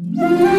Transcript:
Yeah.